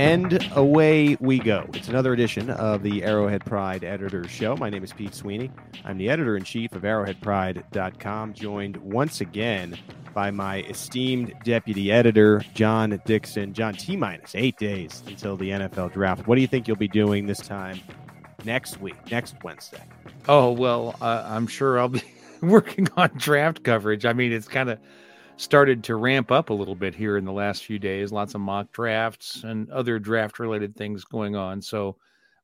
And away we go. It's another edition of the Arrowhead Pride Editor's Show. My name is Pete Sweeney. I'm the editor in chief of arrowheadpride.com, joined once again by my esteemed deputy editor, John Dixon. John, T minus eight days until the NFL draft. What do you think you'll be doing this time next week, next Wednesday? Oh, well, uh, I'm sure I'll be working on draft coverage. I mean, it's kind of started to ramp up a little bit here in the last few days. Lots of mock drafts and other draft related things going on. So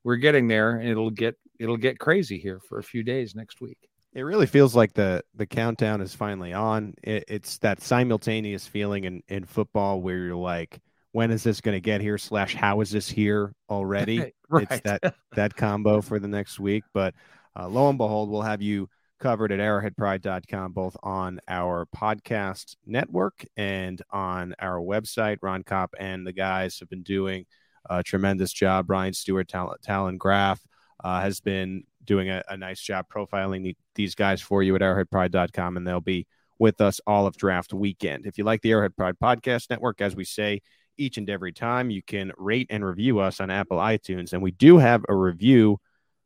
we're getting there, and it'll get it'll get crazy here for a few days next week. It really feels like the the countdown is finally on. It, it's that simultaneous feeling in in football where you're like, when is this going to get here? Slash, how is this here already? right. It's that that combo for the next week. But uh, lo and behold, we'll have you covered at arrowheadpride.com, both on our podcast network and on our website. Ron Kopp and the guys have been doing a tremendous job. Brian Stewart, Tal- Talon Graf uh, has been doing a, a nice job profiling the, these guys for you at arrowheadpride.com, and they'll be with us all of draft weekend. If you like the Arrowhead Pride Podcast Network, as we say each and every time, you can rate and review us on Apple iTunes. And we do have a review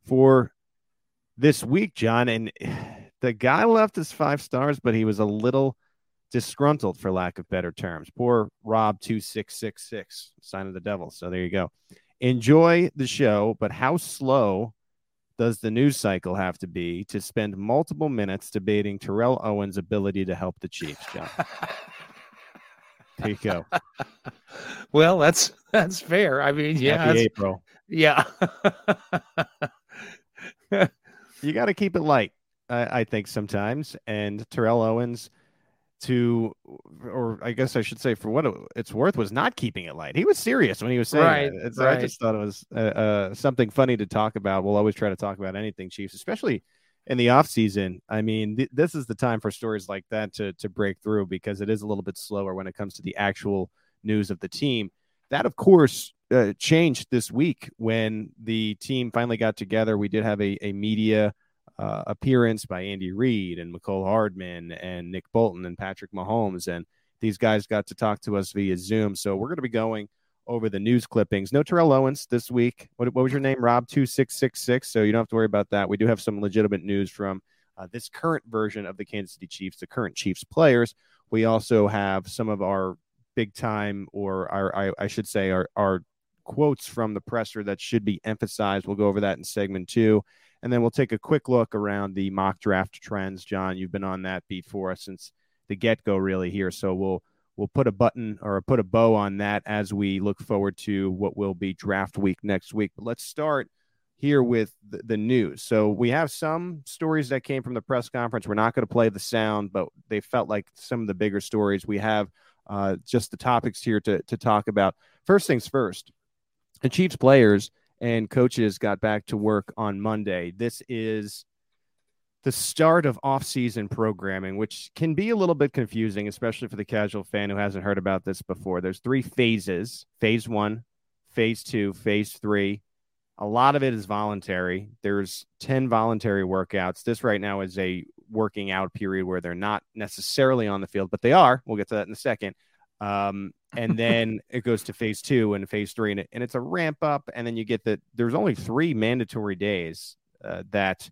for this week, John, and the guy left us five stars, but he was a little disgruntled for lack of better terms. Poor Rob two six six six, sign of the devil. So there you go. Enjoy the show, but how slow does the news cycle have to be to spend multiple minutes debating Terrell Owens' ability to help the Chiefs, John? there you go. well, that's that's fair. I mean, yeah, April. Yeah. you got to keep it light, I, I think sometimes. And Terrell Owens, to, or I guess I should say, for what it's worth, was not keeping it light. He was serious when he was saying right, it. right. I just thought it was uh, uh, something funny to talk about. We'll always try to talk about anything Chiefs, especially in the off season. I mean, th- this is the time for stories like that to to break through because it is a little bit slower when it comes to the actual news of the team. That, of course, uh, changed this week when the team finally got together. We did have a, a media uh, appearance by Andy Reid and Mecole Hardman and Nick Bolton and Patrick Mahomes. And these guys got to talk to us via Zoom. So we're going to be going over the news clippings. No Terrell Owens this week. What, what was your name? Rob two six six six. So you don't have to worry about that. We do have some legitimate news from uh, this current version of the Kansas City Chiefs, the current Chiefs players. We also have some of our big time, or our, I, I should say, our, our quotes from the presser that should be emphasized. We'll go over that in segment two. And then we'll take a quick look around the mock draft trends. John, you've been on that beat for us since the get go, really here. So we'll we'll put a button or put a bow on that as we look forward to what will be draft week next week. But let's start here with the, news. So we have some stories that came from the press conference. We're not going to play the sound, but they felt like some of the bigger stories. We have uh, just the topics here to to talk about. First things first, the Chiefs players and coaches got back to work on Monday. This is the start of off-season programming, which can be a little bit confusing, especially for the casual fan who hasn't heard about this before. There's three phases: phase one, phase two, phase three. A lot of it is voluntary. There's 10 voluntary workouts. This right now is a working out period where they're not necessarily on the field, but they are. We'll get to that in a second. Um, and then it goes to phase two and phase three, and, it, and it's a ramp up. And then you get that there's only three mandatory days uh, that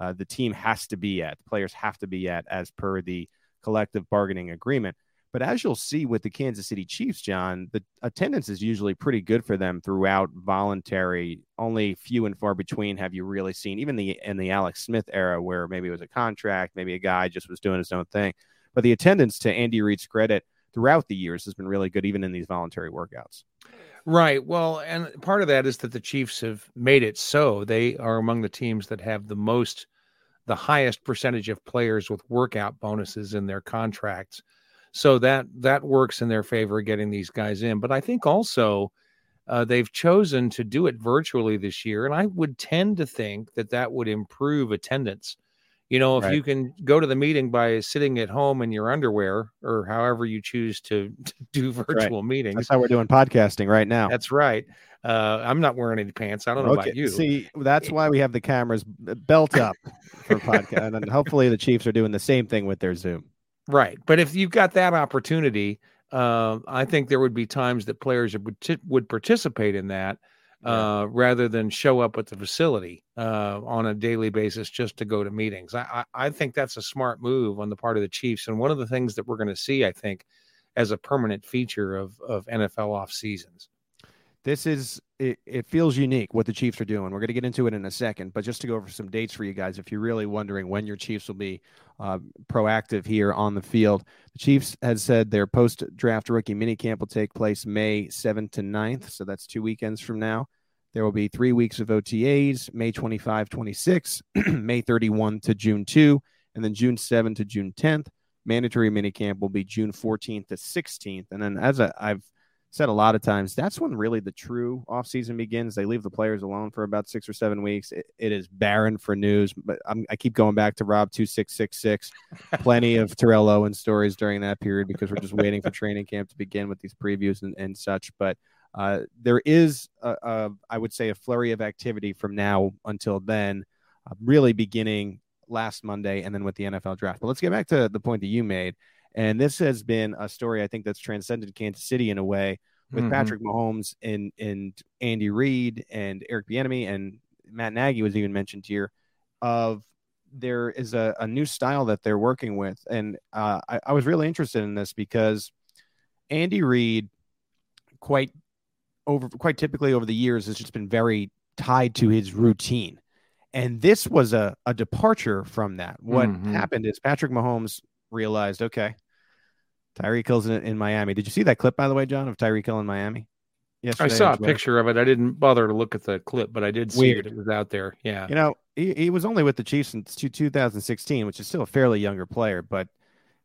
uh, the team has to be at, the players have to be at as per the collective bargaining agreement. But as you'll see with the Kansas City Chiefs, John, the attendance is usually pretty good for them throughout voluntary. Only few and far between have you really seen, even the in the Alex Smith era, where maybe it was a contract, maybe a guy just was doing his own thing. But the attendance, to Andy Reid's credit, throughout the years has been really good, even in these voluntary workouts. Right. Well, and part of that is that the Chiefs have made it so they are among the teams that have the most, the highest percentage of players with workout bonuses in their contracts so that that works in their favor getting these guys in but i think also uh, they've chosen to do it virtually this year and i would tend to think that that would improve attendance you know if right. you can go to the meeting by sitting at home in your underwear or however you choose to, to do virtual right. meetings that's how we're doing podcasting right now that's right uh, i'm not wearing any pants i don't know okay. about you see that's why we have the cameras belt up for podcast and hopefully the chiefs are doing the same thing with their zoom Right. But if you've got that opportunity, uh, I think there would be times that players would, would participate in that uh, yeah. rather than show up at the facility uh, on a daily basis just to go to meetings. I, I, I, think that's a smart move on the part of the Chiefs. And one of the things that we're going to see, I think, as a permanent feature of, of NFL off seasons this is it, it, feels unique what the Chiefs are doing. We're going to get into it in a second, but just to go over some dates for you guys, if you're really wondering when your Chiefs will be uh, proactive here on the field, the Chiefs has said their post draft rookie minicamp will take place May 7th to 9th. So that's two weekends from now. There will be three weeks of OTAs May 25, 26, May 31 to June 2, and then June 7 to June 10th. Mandatory minicamp will be June 14th to 16th. And then, as I've said a lot of times that's when really the true offseason begins. They leave the players alone for about six or seven weeks. it, it is barren for news, but I'm, i keep going back to Rob two six six six. Plenty of Terrell Owens stories during that period because we're just waiting for training camp to begin with these previews and, and such. But uh, there is, a, a, I would say, a flurry of activity from now until then, uh, really beginning last Monday and then with the NFL draft. But let's get back to the point that you made. And this has been a story I think that's transcended Kansas City in a way with mm-hmm. Patrick Mahomes and and Andy Reid and Eric Bieniemy and Matt Nagy was even mentioned here. Of there is a, a new style that they're working with, and uh, I, I was really interested in this because Andy Reid, quite over quite typically over the years, has just been very tied to his routine. And this was a, a departure from that. What mm-hmm. happened is Patrick Mahomes realized, okay, Tyreek Hill's in, in, Miami. Did you see that clip, by the way, John, of Tyreek Hill in Miami? Yes, I saw a picture of it. I didn't bother to look at the clip, but I did see Weird. it. It was out there. Yeah. You know, he, he was only with the Chiefs since 2016, which is still a fairly younger player, but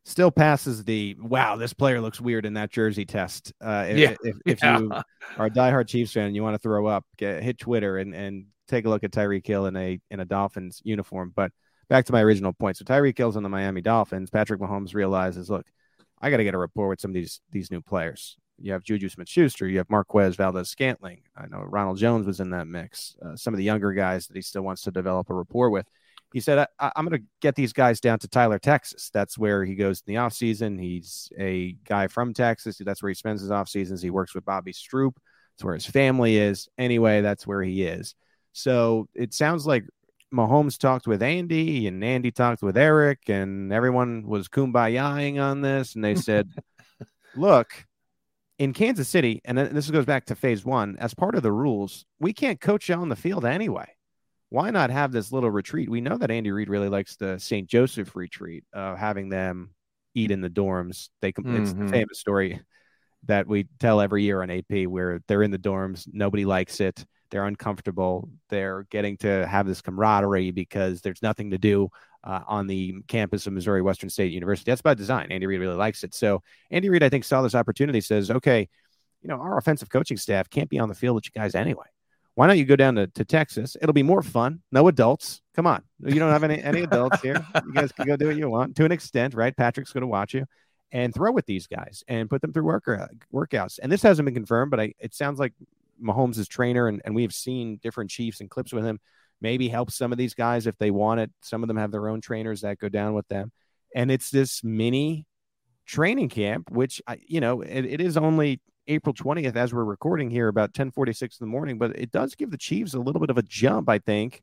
still passes the wow, this player looks weird in that jersey test. Uh, if, yeah. if, if yeah. you are a diehard Chiefs fan and you want to throw up, get, hit Twitter and, and take a look at Tyreek Hill in a in a Dolphins uniform. But back to my original point. So Tyreek Hill's on the Miami Dolphins. Patrick Mahomes realizes, look, I got to get a rapport with some of these these new players. You have Juju Smith Schuster, you have Marquez Valdes-Scantling. I know Ronald Jones was in that mix. Uh, some of the younger guys that he still wants to develop a rapport with. He said, I, am going to get these guys down to Tyler, Texas. That's where he goes in the offseason. He's a guy from Texas. That's where he spends his off seasons. He works with Bobby Stroupe. That's where his family is. Anyway, that's where he is. So it sounds like Mahomes talked with Andy and Andy talked with Eric, and everyone was kumbayaing on this. And they said, look, in Kansas City, and this goes back to phase one, as part of the rules, we can't coach you on the field anyway. Why not have this little retreat? We know that Andy Reid really likes the St. Joseph retreat, uh, having them eat in the dorms. They mm-hmm. it's the mm-hmm. famous story that we tell every year on AP where they're in the dorms, nobody likes it they're uncomfortable. They're getting to have this camaraderie because there's nothing to do uh, on the campus of Missouri Western State University. That's by design. Andy Reid really likes it. So Andy Reid, I think, saw this opportunity. Says, okay, you know, our offensive coaching staff can't be on the field with you guys anyway. Why don't you go down to, to Texas? It'll be more fun. No adults. Come on. You don't have any, any adults here. You guys can go do what you want to an extent, right? Patrick's going to watch you and throw with these guys and put them through work, workouts. And this hasn't been confirmed, but I, it sounds like Mahomes' trainer, and, and we've seen different Chiefs and clips with him. Maybe help some of these guys if they want it. Some of them have their own trainers that go down with them. And it's this mini training camp, which, you know, it, it is only April 20th as we're recording here about 1046 in the morning, but it does give the Chiefs a little bit of a jump, I think,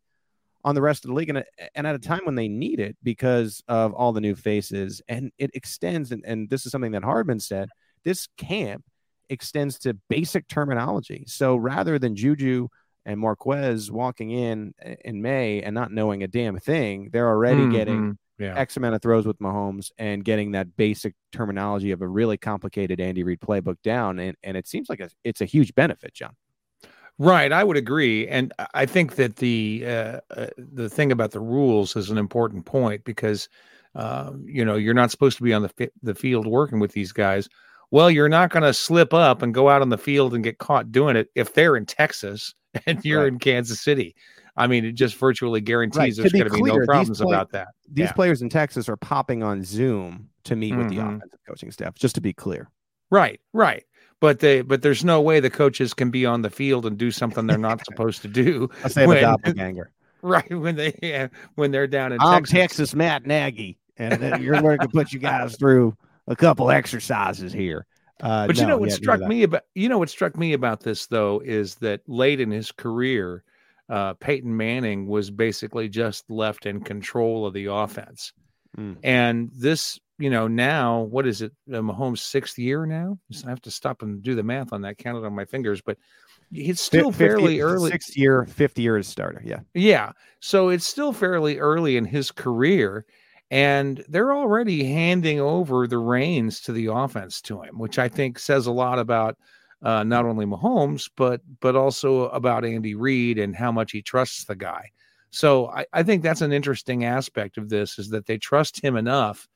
on the rest of the league and, and at a time when they need it because of all the new faces and it extends and, and this is something that hardman said this camp extends to basic terminology so rather than juju and marquez walking in in may and not knowing a damn thing they're already mm-hmm. getting yeah. X amount of throws with Mahomes and getting that basic terminology of a really complicated Andy Reid playbook down. And, and it seems like a, it's a huge benefit, John. Right, I would agree, and I think that the uh, uh, the thing about the rules is an important point because uh, you know you're not supposed to be on the the field working with these guys. Well, you're not going to slip up and go out on the field and get caught doing it if they're in Texas and you're right. in Kansas City. I mean, it just virtually guarantees right. there's going to be no problems play- about that. These yeah. players in Texas are popping on Zoom to meet mm-hmm. with the mm-hmm. offensive coaching staff, just to be clear. Right, right but they but there's no way the coaches can be on the field and do something they're not supposed to do. I say when, a doppelganger. Right when they yeah, when they're down in I'm Texas. Texas Matt Nagy, and you're going to put you guys through a couple exercises here. Uh, but no, you know what yeah, struck me about you know what struck me about this though is that late in his career, uh, Peyton Manning was basically just left in control of the offense, mm. and this you know, now what is it? Uh, Mahomes' sixth year now. I have to stop and do the math on that. Count it on my fingers, but it's still 50, fairly early. Sixth year, fifth year as starter. Yeah, yeah. So it's still fairly early in his career, and they're already handing over the reins to the offense to him, which I think says a lot about uh, not only Mahomes but but also about Andy Reid and how much he trusts the guy. So I, I think that's an interesting aspect of this is that they trust him enough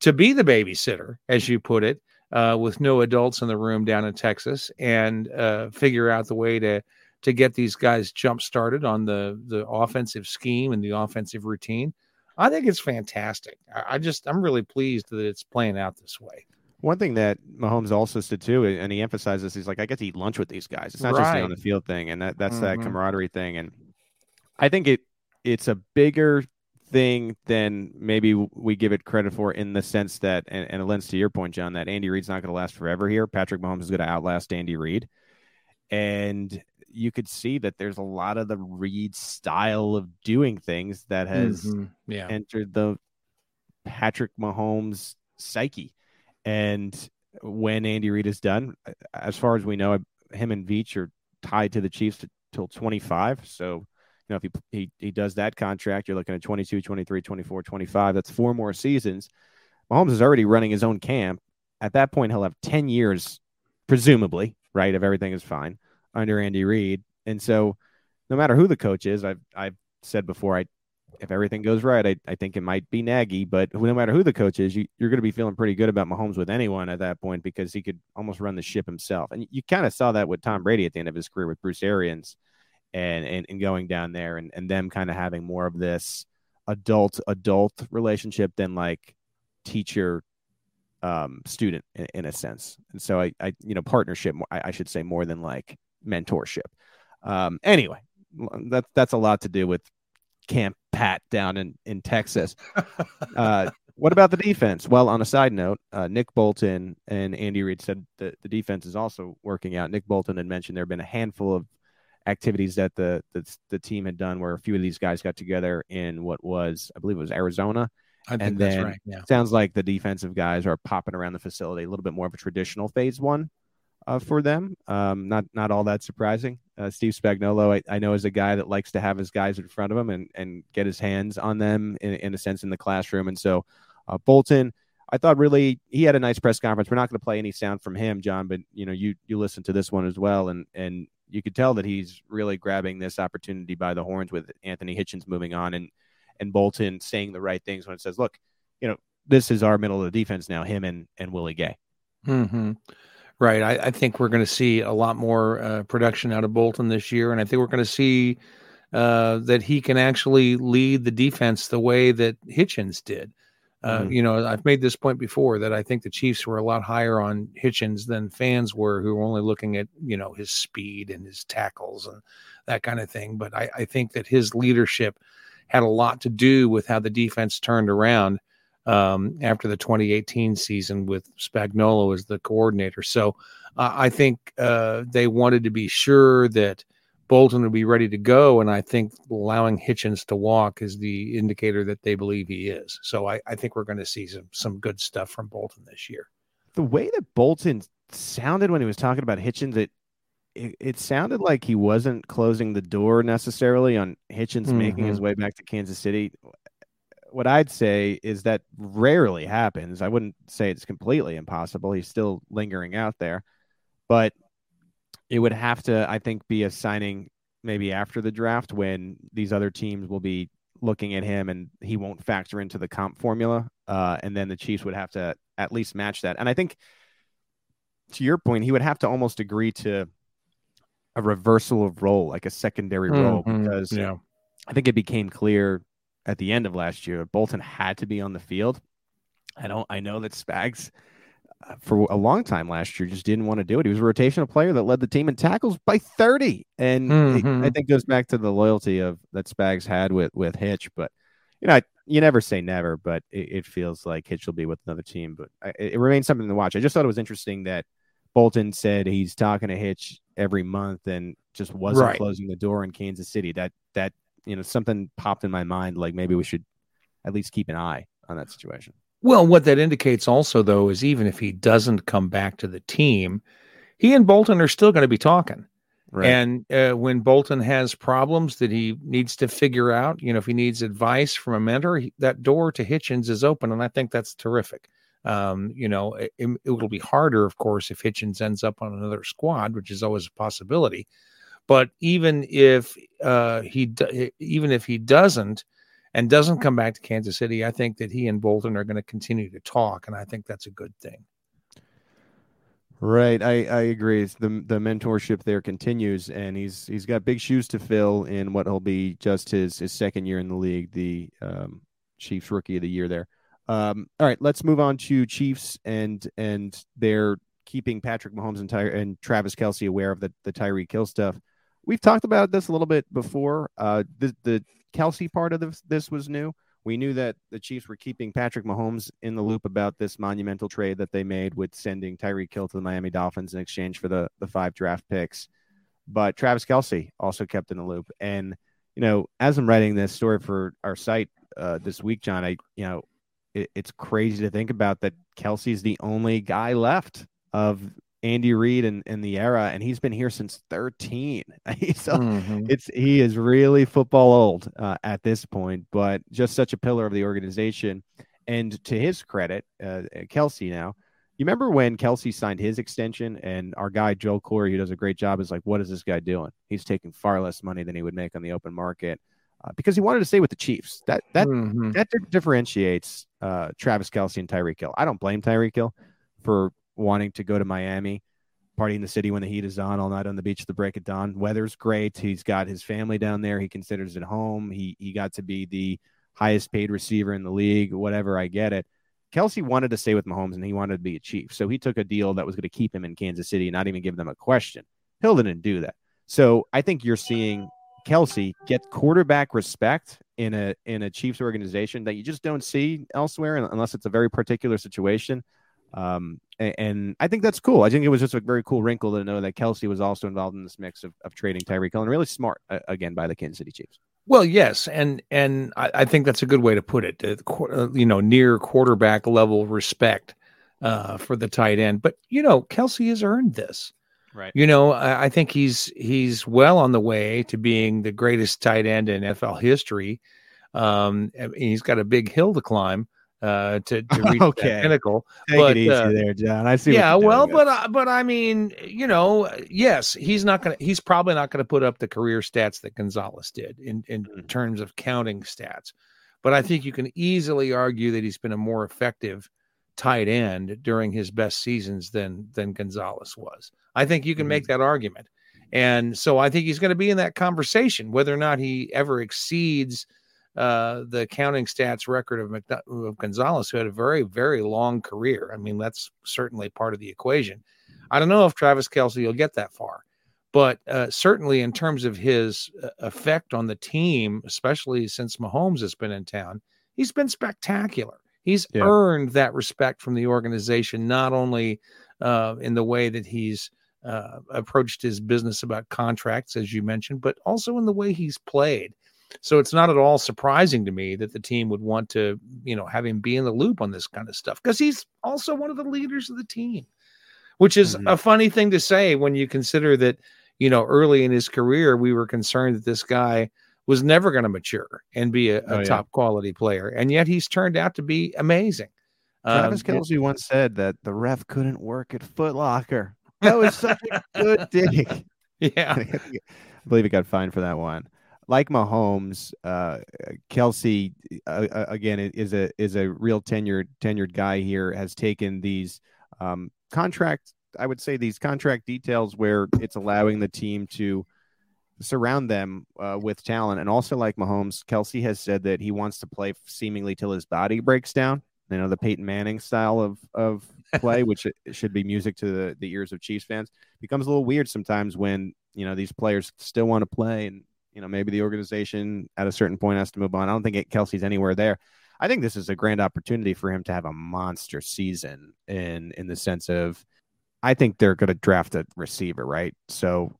to be the babysitter, as you put it, uh, with no adults in the room down in Texas, and uh, figure out the way to to get these guys jump started on the the offensive scheme and the offensive routine. I think it's fantastic. I, I just I'm really pleased that it's playing out this way. One thing that Mahomes also said too, and he emphasizes, he's like, I get to eat lunch with these guys. It's not right. just on the field thing, and that that's mm-hmm. that camaraderie thing. And I think it it's a bigger thing than maybe we give it credit for in the sense that, and, and it lends to your point, John, that Andy Reid's not going to last forever here. Patrick Mahomes is going to outlast Andy Reid. And you could see that there's a lot of the Reid style of doing things that has mm-hmm. yeah. entered the Patrick Mahomes psyche. And when Andy Reid is done, as far as we know, him and Veach are tied to the Chiefs till 25. So you know, if he, he, he does that contract, you're looking at 22, 23, 24, 25. That's four more seasons. Mahomes is already running his own camp. At that point, he'll have 10 years, presumably, right? If everything is fine under Andy Reid. And so, no matter who the coach is, I've, I've said before, I, if everything goes right, I, I think it might be Nagy, but no matter who the coach is, you, you're going to be feeling pretty good about Mahomes with anyone at that point because he could almost run the ship himself. And you kind of saw that with Tom Brady at the end of his career with Bruce Arians and and, and going down there and, and them kind of having more of this adult adult relationship than like teacher um student in, in, a sense and so I, I you know partnership I, I should say more than like mentorship um anyway that's that's a lot to do with camp pat down in in texas uh what about the defense? Well, on a side note, uh, Nick Bolton and Andy Reid said that the defense is also working out. Nick Bolton had mentioned there have been a handful of activities that the, the the team had done where a few of these guys got together in what was I believe it was Arizona. I think and then right. Yeah. sounds like the defensive guys are popping around the facility a little bit more of a traditional phase one uh, for them. Um, not not all that surprising. Uh, Steve Spagnuolo, I, I, know, is a guy that likes to have his guys in front of him and and get his hands on them in, in a sense in the classroom. And so uh, Bolton, I thought really he had a nice press conference. We're not going to play any sound from him, John, but you know you you listen to this one as well, and and you could tell that he's really grabbing this opportunity by the horns with Anthony Hitchens moving on and and Bolton saying the right things when it says, "Look, you know, this is our middle of the defense now. Him and and Willie Gay." Mm-hmm. Right. I, I, think we're going to see a lot more uh, production out of Bolton this year, and I think we're going to see uh, that he can actually lead the defense the way that Hitchens did. Uh, mm-hmm. You know, I've made this point before that I think the Chiefs were a lot higher on Hitchens than fans were, who were only looking at you know his speed and his tackles and that kind of thing. But I, I think that his leadership had a lot to do with how the defense turned around um, after the 2018 season with Spagnuolo as the coordinator. So uh, I think uh, they wanted to be sure that Bolton would be ready to go. And I think allowing Hitchens to walk is the indicator that they believe he is. So I, I think we're going to see some some good stuff from Bolton this year. The way that Bolton sounded when he was talking about Hitchens, it it, it sounded like he wasn't closing the door necessarily on Hitchens mm-hmm. making his mm-hmm. way back to Kansas City. What I'd say is that rarely happens. I wouldn't say it's completely impossible. He's still lingering out there, but it would have to, I think, be a signing maybe after the draft when these other teams will be looking at him and he won't factor into the comp formula. Uh, and then the Chiefs would have to at least match that. And I think to your point, he would have to almost agree to a reversal of role, like a secondary mm-hmm. role, because yeah. I think it became clear at the end of last year Bolton had to be on the field. I don't. I know that Spags uh, for a long time last year just didn't want to do it. He was a rotational player that led the team in tackles by 30. And mm-hmm. it, I think goes back to the loyalty of that Spags had with with Hitch. But you know, you never say never, but it, it feels like Hitch will be with another team. But I, it remains something to watch. I just thought it was interesting that Bolton said he's talking to Hitch every month and just wasn't right. closing the door in Kansas City. That that you know something popped in my mind like maybe we should at least keep an eye on that situation. Well, what that indicates also though is even if he doesn't come back to the team, he and Bolton are still going to be talking. Right. And uh, when Bolton has problems that he needs to figure out, you know, if he needs advice from a mentor, he, that door to Hitchens is open, and I think that's terrific. Um, you know, it, it, will be harder, of course, if Hitchens ends up on another squad, which is always a possibility. But even if uh, he even if he doesn't and doesn't come back to Kansas City, I think that he and Bolton are going to continue to talk, and I think that's a good thing. Right, I, I agree. the the mentorship there continues, and he's he's got big shoes to fill in what will be just his his second year in the league, the um, Chiefs Rookie of the Year there. Um, all right, let's move on to Chiefs and and they're keeping Patrick Mahomes and, Ty- and Travis Kelce aware of the the Tyreek Hill stuff. We've talked about this a little bit before. Uh, the the Kelce part of this, this was new. We knew that the Chiefs were keeping Patrick Mahomes in the loop about this monumental trade that they made with sending Tyreek Hill to the Miami Dolphins in exchange for the the five draft picks. But Travis Kelce also kept in the loop. And you know, as I'm writing this story for our site uh, this week, John, I you know it, it's crazy to think about that Kelce's the only guy left of Andy Reid and, and the era, and he's been here since 13. so mm-hmm. it's he is really football old uh, at this point, but just such a pillar of the organization. And to his credit, uh, Kelce now, you remember when Kelce signed his extension, and our guy Joel Corry, who does a great job, is like, "What is this guy doing? He's taking far less money than he would make on the open market." Uh, because he wanted to stay with the Chiefs. That that mm-hmm. that differentiates uh, Travis Kelce and Tyreek Hill. I don't blame Tyreek Hill for wanting to go to Miami, party in the city when the heat is on all night on the beach at the break of dawn. Weather's great. He's got his family down there. He considers it home. He he got to be the highest paid receiver in the league. Whatever, I get it. Kelce wanted to stay with Mahomes and he wanted to be a Chief, so he took a deal that was going to keep him in Kansas City and not even give them a question. Hill didn't do that. So I think you're seeing Kelce get quarterback respect in a in a Chiefs organization that you just don't see elsewhere unless it's a very particular situation. Um, and, and, I think that's cool. I think it was just a very cool wrinkle to know that Kelce was also involved in this mix of, of trading Tyreek Hill and really smart uh, again by the Kansas City Chiefs. Well, yes, and and I, I think that's a good way to put it. Uh, you know, near quarterback level respect uh, for the tight end. But you know, Kelce has earned this. Right. You know, I, I think he's he's well on the way to being the greatest tight end in NFL history. Um, he's got a big hill to climb uh, to, to reach okay. that pinnacle. Take but, it easy uh, there, John. I see. Yeah, well, but uh, but I mean, you know, yes, he's not gonna. He's probably not gonna put up the career stats that Gonzalez did in in mm-hmm. terms of counting stats. But I think you can easily argue that he's been a more effective tight end during his best seasons than than Gonzalez was. I think you can mm-hmm. make that argument. And so I think he's going to be in that conversation, whether or not he ever exceeds uh, the counting stats record of, of Gonzalez, who had a very, very long career. I mean, that's certainly part of the equation. I don't know if Travis Kelce will get that far, but uh, certainly in terms of his uh, effect on the team, especially since Mahomes has been in town, he's been spectacular. He's yeah. earned that respect from the organization, not only uh, in the way that he's uh, approached his business about contracts, as you mentioned, but also in the way he's played. So it's not at all surprising to me that the team would want to, you know, have him be in the loop on this kind of stuff because he's also one of the leaders of the team, which is mm-hmm. a funny thing to say when you consider that, you know, early in his career, we were concerned that this guy was never going to mature and be a, a oh, top yeah. quality player. And yet he's turned out to be amazing. Travis um, Kelce once said that the ref couldn't work at Footlocker. That was such a good dig. Yeah. I believe he got fined for that one. Like Mahomes, uh, Kelce uh, uh, again is a is a real tenured tenured guy here. Has taken these um, contract, I would say these contract details where it's allowing the team to surround them uh, with talent. And also, like Mahomes, Kelce has said that he wants to play seemingly till his body breaks down you know the Peyton Manning style of of play, which should be music to the, the ears of Chiefs fans, becomes a little weird sometimes when you know these players still want to play, and you know maybe the organization at a certain point has to move on. I don't think it, Kelce's anywhere there. I think this is a grand opportunity for him to have a monster season in in the sense of, I think they're going to draft a receiver, right? So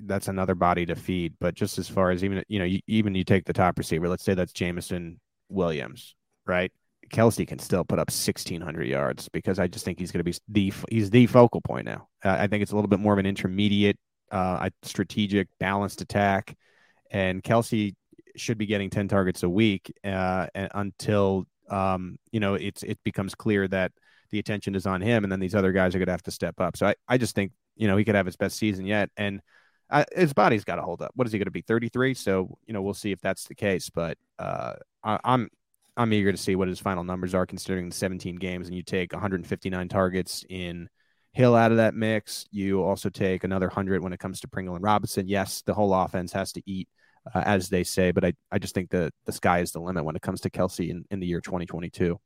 that's another body to feed. But just as far as even you know, you, even you take the top receiver, let's say that's Jameson Williams, right? Kelce can still put up 1600 yards because I just think he's going to be the he's the focal point now. Uh, I think it's a little bit more of an intermediate, uh, strategic, balanced attack, and Kelce should be getting 10 targets a week uh, until um, you know it's it becomes clear that the attention is on him, and then these other guys are going to have to step up. So I, I just think you know he could have his best season yet, and uh, his body's got to hold up. What is he going to be 33? So you know we'll see if that's the case, but uh, I, I'm I'm eager to see what his final numbers are considering the 17 games and you take 159 targets in Hill out of that mix. You also take another 100 when it comes to Pringle and Robinson. Yes, the whole offense has to eat, uh, as they say, but I, I just think the, the sky is the limit when it comes to Kelce in, in the year 2022.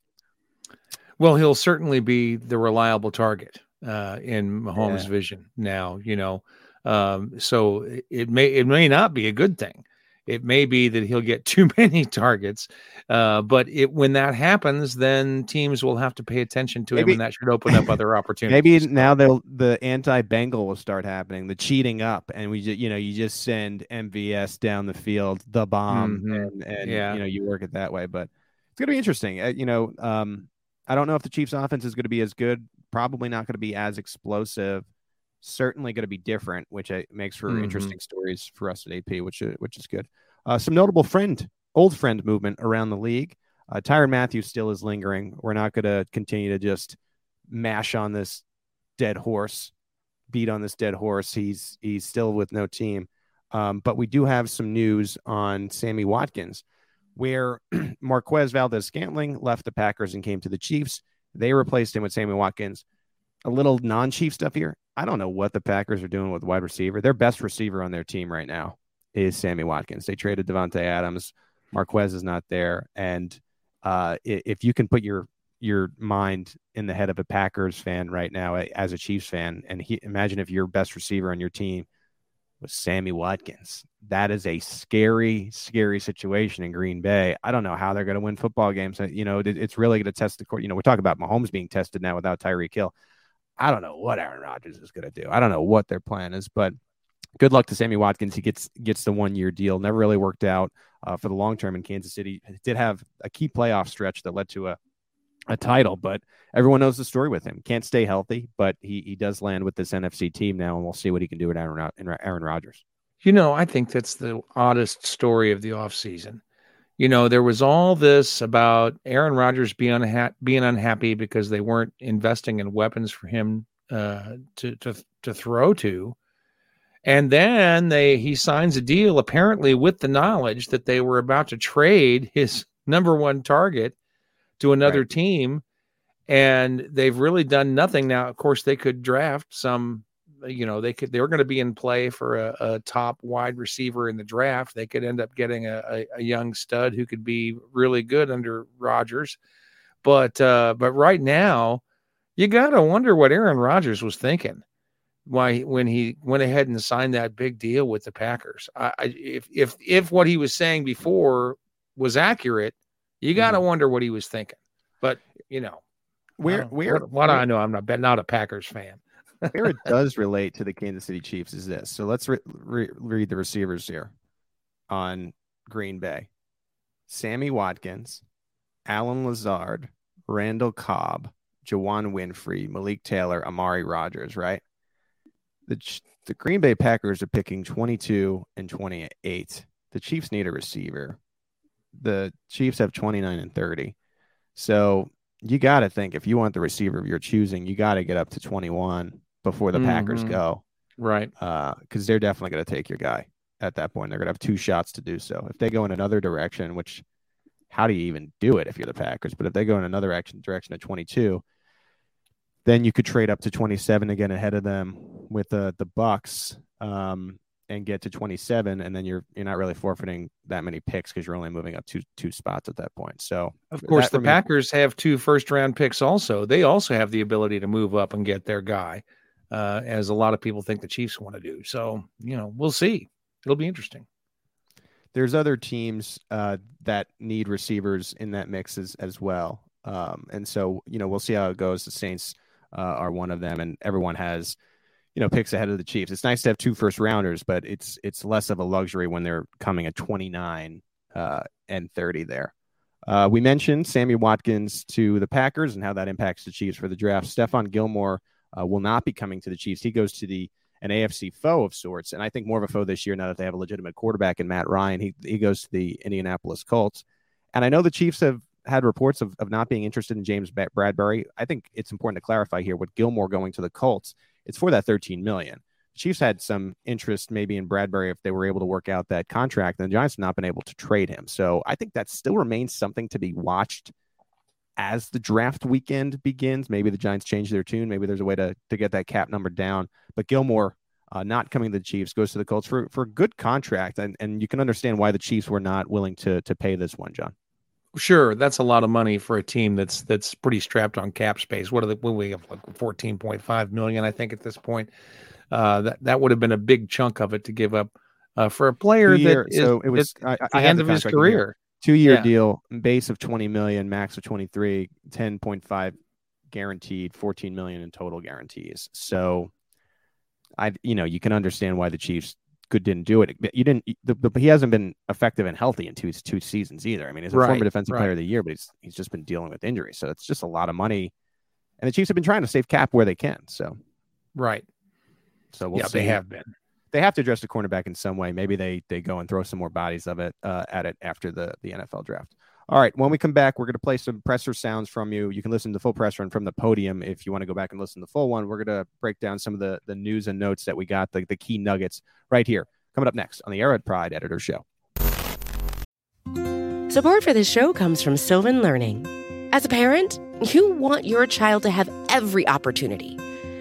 Well, he'll certainly be the reliable target uh, in Mahomes' yeah. vision now, you know. Um, so it may it may not be a good thing it may be that he'll get too many targets, uh, but it, when that happens, then teams will have to pay attention to maybe, him, and that should open up other opportunities. Maybe now they'll the anti-Bengal will start happening, the cheating up, and we just you know you just send MVS down the field, the bomb, mm-hmm. and, and yeah. you know you work it that way. But it's gonna be interesting. Uh, you know, um, I don't know if the Chiefs' offense is going to be as good. Probably not going to be as explosive certainly going to be different, which uh, makes for mm-hmm. interesting stories for us at AP, which uh, which is good. Uh, some notable friend, old friend movement around the league. Uh, Tyrann Mathieu still is lingering. We're not going to continue to just mash on this dead horse, beat on this dead horse. He's he's still with no team. Um, but we do have some news on Sammy Watkins, where Marquez Valdes Scantling left the Packers and came to the Chiefs. They replaced him with Sammy Watkins. A little non-chief stuff here. I don't know what the Packers are doing with wide receiver. Their best receiver on their team right now is Sammy Watkins. They traded Davante Adams. Marquez is not there, and uh, if you can put your your mind in the head of a Packers fan right now as a Chiefs fan, and he, imagine if your best receiver on your team was Sammy Watkins. That is a scary, scary situation in Green Bay. I don't know how they're going to win football games. You know, it's really going to test the court. You know, we're talking about Mahomes being tested now without Tyreek Hill. I don't know what Aaron Rodgers is going to do. I don't know what their plan is, but good luck to Sammy Watkins. He gets gets the one year deal. Never really worked out uh, for the long term in Kansas City. Did have a key playoff stretch that led to a a title, but everyone knows the story with him. Can't stay healthy, but he he does land with this NFC team now, and we'll see what he can do with Aaron Aaron Rodgers. You know, I think that's the oddest story of the offseason you know, there was all this about Aaron Rodgers being unha- being unhappy because they weren't investing in weapons for him uh, to to to throw to, and then they he signs a deal apparently with the knowledge that they were about to trade his number one target to another right. team, and they've really done nothing now. Of course, they could draft some you know they could they were going to be in play for a, a, top wide receiver in the draft. They could end up getting a, a, a young stud who could be really good under Rodgers. But uh, but right now, you got to wonder what Aaron Rodgers was thinking why when he went ahead and signed that big deal with the Packers. I, I if if if what he was saying before was accurate, you got to mm-hmm. wonder what he was thinking. But you know, where where what, what I know, I'm not not a Packers fan. Where it does relate to the Kansas City Chiefs is this. So let's re- re- read the receivers here on Green Bay Sammy Watkins, Allen Lazard, Randall Cobb, Juwann Winfree, Malik Taylor, Amari Rogers, right? The, the Green Bay Packers are picking 22 and 28. The Chiefs need a receiver. The Chiefs have 29 and 30. So you got to think if you want the receiver of your choosing, you got to get up to 21 before the mm-hmm. Packers go. Right. Because uh, they're definitely going to take your guy at that point. They're going to have two shots to do so. If they go in another direction, which how do you even do it if you're the Packers? But if they go in another action, direction at 22, then you could trade up to 27 again ahead of them with the the Bucs um, and get to 27, and then you're you're not really forfeiting that many picks because you're only moving up two two spots at that point. So of course the Packers have two first round picks also. They also have the ability to move up and get their guy, uh, as a lot of people think the Chiefs want to do. So you know we'll see. It'll be interesting. There's other teams uh, that need receivers in that mix as as well, um, and so you know we'll see how it goes. The Saints uh, are one of them, and everyone has you know picks ahead of the Chiefs. It's nice to have two first rounders, but it's it's less of a luxury when they're coming at 29 uh, and 30 there. Uh, we mentioned Sammy Watkins to the Packers and how that impacts the Chiefs for the draft. Stephon Gilmore uh, will not be coming to the Chiefs. He goes to the an AFC foe of sorts, and I think more of a foe this year now that they have a legitimate quarterback in Matt Ryan. He he goes to the Indianapolis Colts, and I know the Chiefs have had reports of, of not being interested in James Bradberry. I think it's important to clarify here with Gilmore going to the Colts it's for that 13 million. The Chiefs had some interest maybe in Bradberry if they were able to work out that contract, and the Giants have not been able to trade him. So I think that still remains something to be watched as the draft weekend begins. Maybe the Giants change their tune. Maybe there's a way to to get that cap number down. But Gilmore uh, not coming to the Chiefs goes to the Colts for for a good contract, and and you can understand why the Chiefs were not willing to to pay this one, John. Sure, that's a lot of money for a team that's that's pretty strapped on cap space. What are the what we have like fourteen point five million, I think, at this point. Uh, that that would have been a big chunk of it to give up uh, for a player year, that is so it was I, I the end of his career. Two year yeah. deal, base of twenty million, max of 23, 10.5 guaranteed, fourteen million in total guarantees. So, I you know you can understand why the Chiefs good didn't do it. You didn't. The, the, he hasn't been effective and healthy in two two seasons either. I mean, he's a right, former defensive right. player of the year, but he's he's just been dealing with injuries. So it's just a lot of money. And the Chiefs have been trying to save cap where they can. So right. So we'll yeah, see. they have been. They have to address the cornerback in some way. Maybe they they go and throw some more bodies of it uh, at it after the the NFL draft. All right. When we come back, we're going to play some presser sounds from you. You can listen to the full presser and from the podium if you want to go back and listen to the full one. We're going to break down some of the the news and notes that we got, the, the key nuggets right here coming up next on the Arrowhead Pride Editor Show. Support for this show comes from Sylvan Learning. As a parent, you want your child to have every opportunity,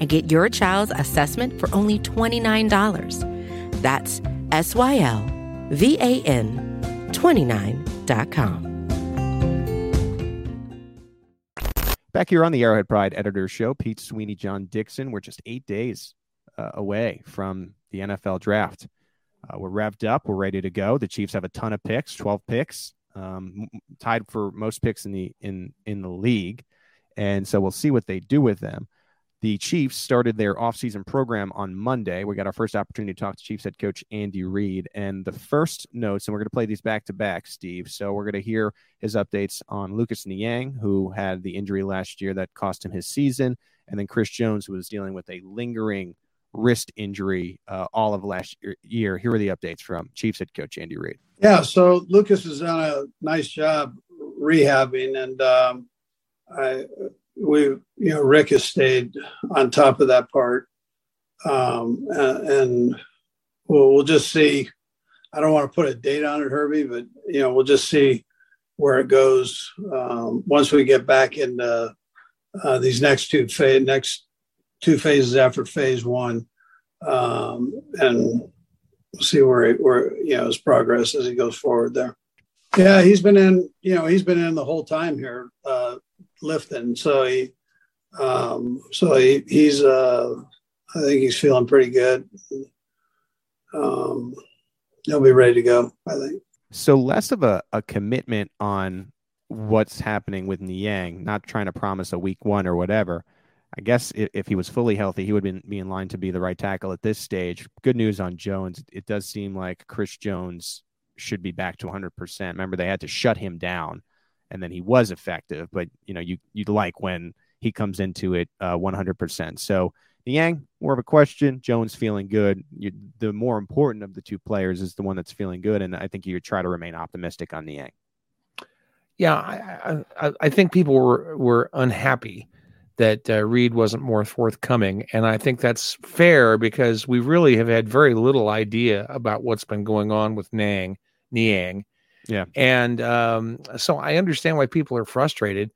and get your child's assessment for only $29. That's S Y L V A N 29.com. Back here on the Arrowhead Pride Editor Show, Pete Sweeney, John Dixon. We're just eight days uh, away from the NFL draft. Uh, we're revved up. We're ready to go. The Chiefs have a ton of picks, 12 picks um, tied for most picks in the in in the league, and so we'll see what they do with them. The Chiefs started their offseason program on Monday. We got our first opportunity to talk to Chiefs head coach Andy Reid. And the first notes, and we're going to play these back to back, Steve. So we're going to hear his updates on Lucas Niang, who had the injury last year that cost him his season, and then Chris Jones, who was dealing with a lingering wrist injury uh, all of last year. Here are the updates from Chiefs head coach Andy Reid. Yeah, so Lucas has done a nice job rehabbing, and um, I we you know Rick has stayed on top of that part, um, and we'll, we'll just see. I don't want to put a date on it, Herbie, but you know we'll just see where it goes um, once we get back into uh, these next two phase next two phases after phase one, um, and we'll see where he, where you know his progress as he goes forward there. Yeah, he's been in. You know, he's been in the whole time here uh, lifting. So he, um, so he, he's. Uh, I think he's feeling pretty good. Um, he'll be ready to go. I think. So less of a, a commitment on what's happening with Niang, not trying to promise a week one or whatever. I guess if, if he was fully healthy, he would be, be in line to be the right tackle at this stage. Good news on Jones. It does seem like Chris Jones should be back to 100%. Remember, they had to shut him down, and then he was effective. But you know, you you'd like when he comes into it uh, 100%. So Niang, more of a question. Jones feeling good. You, the more important of the two players is the one that's feeling good, and I think you try to remain optimistic on Niang. Yeah, I, I, I think people were were unhappy that uh, Reid wasn't more forthcoming, and I think that's fair because we really have had very little idea about what's been going on with Nang Niang. Yeah, and um, so I understand why people are frustrated,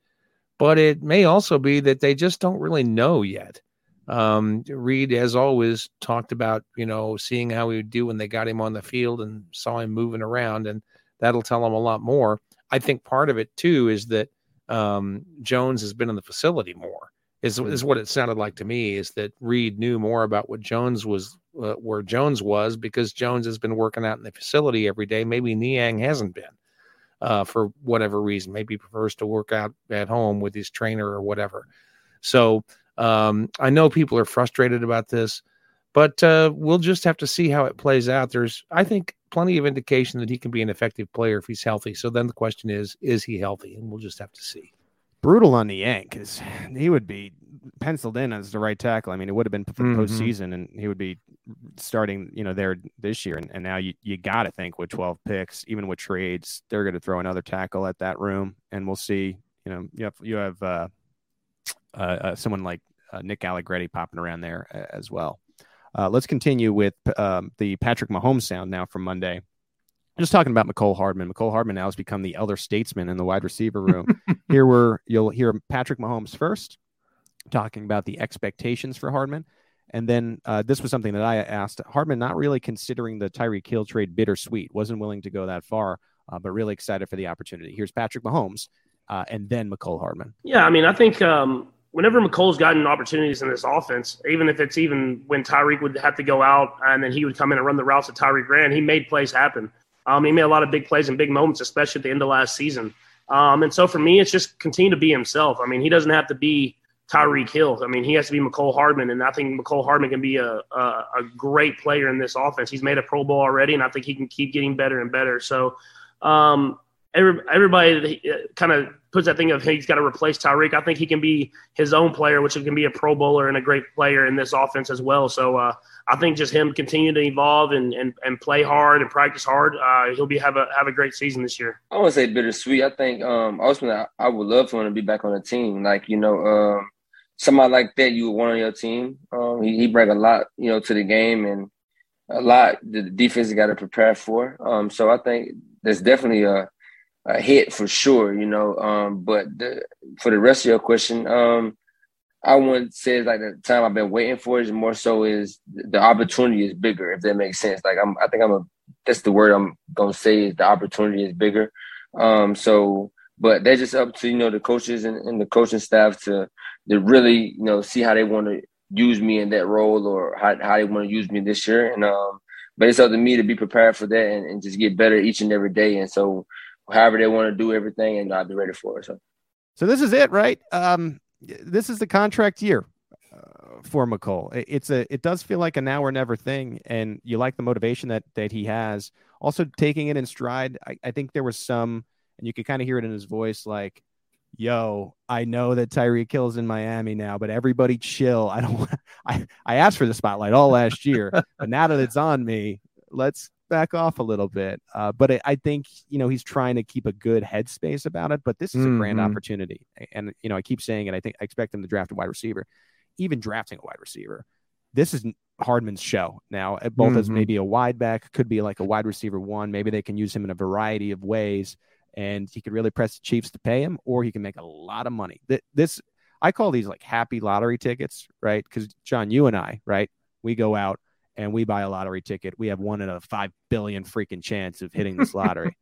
but it may also be that they just don't really know yet. Um, Reid, as always, talked about you know seeing how he would do when they got him on the field and saw him moving around, and that'll tell him a lot more. I think part of it too is that um, Jones has been in the facility more. Is is what it sounded like to me. Is that Reid knew more about what Jones was, uh, where Jones was, because Jones has been working out in the facility every day. Maybe Niang hasn't been, uh, for whatever reason. Maybe he prefers to work out at home with his trainer or whatever. So um, I know people are frustrated about this, but uh, we'll just have to see how it plays out. There's, I think, plenty of indication that he can be an effective player if he's healthy. So then the question is, is he healthy? And we'll just have to see. Brutal on the yank because he would be penciled in as the right tackle. I mean, it would have been for mm-hmm. postseason, and he would be starting, you know, there this year. And, and now you, you got to think with 12 picks, even with trades, they're going to throw another tackle at that room, and we'll see. You know, you have you have uh, uh, uh, someone like uh, Nick Allegretti popping around there uh, as well. Uh, let's continue with um, the Patrick Mahomes sound now from Monday. Just talking about Mecole Hardman. Mecole Hardman now has become the elder statesman in the wide receiver room. Here, where you'll hear Patrick Mahomes first, talking about the expectations for Hardman. And then uh, this was something that I asked Hardman, not really considering the Tyreek Hill trade bittersweet, wasn't willing to go that far, uh, but really excited for the opportunity. Here's Patrick Mahomes uh, and then Mecole Hardman. Yeah, I mean, I think um, whenever Mecole's gotten opportunities in this offense, even if it's even when Tyreek would have to go out and then he would come in and run the routes that Tyreek ran, he made plays happen. Um, he made a lot of big plays and big moments, especially at the end of last season. Um, and so for me, it's just continue to be himself. I mean, he doesn't have to be Tyreek Hill. I mean, he has to be Mecole Hardman, and I think Mecole Hardman can be a, a, a great player in this offense. He's made a Pro Bowl already, and I think he can keep getting better and better. So, um, every, everybody uh, kind of puts that thing of hey, he's got to replace Tyreek. I think he can be his own player, which can be a Pro Bowler and a great player in this offense as well. So uh, I think just him continue to evolve and, and, and play hard and practice hard. Uh, he'll be have a have a great season this year. I want to say bittersweet. I think um, ultimately I, I would love for him to be back on the team. Like you know, um, somebody like that you would want on your team. Um, he, he bring a lot, you know, to the game and a lot the defense got to prepare for. Um, so I think there's definitely a a hit for sure, you know. Um, but the, for the rest of your question, um, I wouldn't say it's like the time I've been waiting for is more so is the opportunity is bigger, if that makes sense. Like I'm, I think I'm a, that's the word I'm gonna say is the opportunity is bigger. Um, so, but they're just up to you know the coaches and, and the coaching staff to to really you know see how they want to use me in that role or how how they want to use me this year. And um, but it's up to me to be prepared for that and, and just get better each and every day. And so however they want to do everything, and I'll be ready for it. So, so this is it, right? Um, this is the contract year uh, for Mecole. It's a, it does feel like a now or never thing, and you like the motivation that that he has. Also, taking it in stride. I, I think there was some, and you could kind of hear it in his voice, like yo, I know that Tyreek Hill's in Miami now, but everybody chill. I don't I I asked for the spotlight all last year, but now that it's on me, let's back off a little bit. Uh, but I, I, think you know he's trying to keep a good headspace about it. But this is a mm-hmm. grand opportunity, and you know I keep saying it. I think I expect him to draft a wide receiver, even drafting a wide receiver. This is Hardman's show now. Both mm-hmm. as maybe a wide back, could be like a wide receiver one. Maybe they can use him in a variety of ways, and he could really press the Chiefs to pay him, or he can make a lot of money. This I call these like happy lottery tickets, right? Because John, you and I, right? We go out and we buy a lottery ticket, we have one in a five billion freaking chance of hitting this lottery.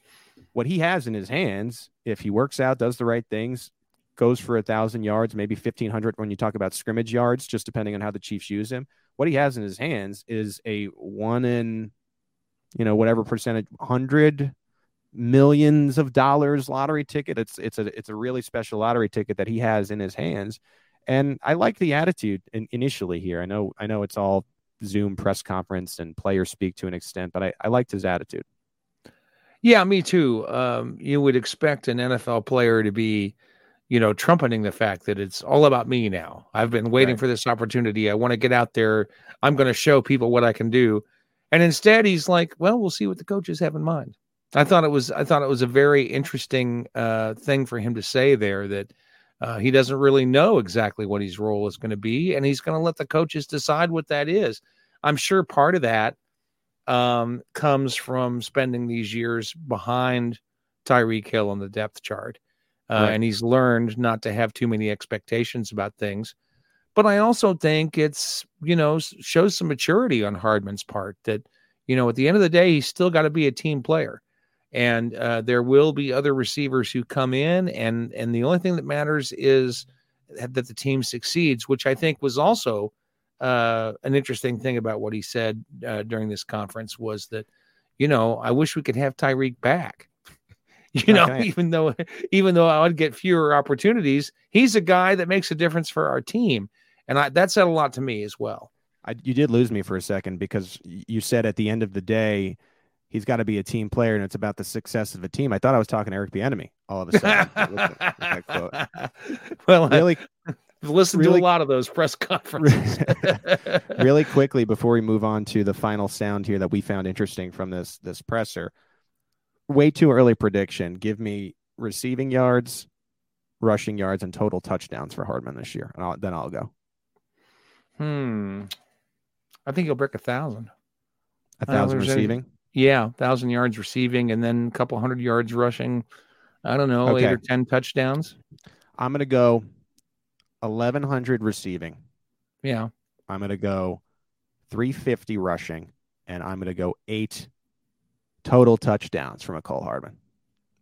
what he has in his hands, if he works out, does the right things, goes for a thousand yards, maybe fifteen hundred when you talk about scrimmage yards, just depending on how the Chiefs use him. What he has in his hands is a one in, you know, whatever percentage, hundred millions of dollars lottery ticket. It's it's a it's a really special lottery ticket that he has in his hands. And I like the attitude in, initially here. I know I know it's all Zoom press conference and players speak to an extent, but I, I liked his attitude. Yeah, me too. Um, you would expect an NFL player to be, you know, trumpeting the fact that it's all about me now. I've been waiting right. for this opportunity. I want to get out there. I'm going to show people what I can do. And instead, he's like, "Well, we'll see what the coaches have in mind." I thought it was I thought it was a very interesting uh, thing for him to say there that uh, he doesn't really know exactly what his role is going to be, and he's going to let the coaches decide what that is. I'm sure part of that um, comes from spending these years behind Tyreek Hill on the depth chart. Uh, right. And he's learned not to have too many expectations about things. But I also think it's, you know, shows some maturity on Hardman's part that, you know, at the end of the day, he's still got to be a team player and uh, there will be other receivers who come in and and the only thing that matters is that the team succeeds which i think was also uh, an interesting thing about what he said uh, during this conference was that you know i wish we could have tyreek back you know okay. even though even though i would get fewer opportunities he's a guy that makes a difference for our team and I, that said a lot to me as well I, you did lose me for a second because you said at the end of the day he's got to be a team player and it's about the success of a team. I thought I was talking to Eric Bieniemy all of a sudden. well, really, I've listened really, to a lot of those press conferences. really quickly before we move on to the final sound here that we found interesting from this this presser. Way too early prediction. Give me receiving yards, rushing yards, and total touchdowns for Hardman this year, and I'll, then I'll go. Hmm. I think he'll break a thousand. A thousand receiving. Any... Yeah, thousand yards receiving and then a couple hundred yards rushing. I don't know, okay. eight or ten touchdowns. I'm gonna go eleven hundred receiving. Yeah. I'm gonna go three fifty rushing, and I'm gonna go eight total touchdowns from Mecole Hardman.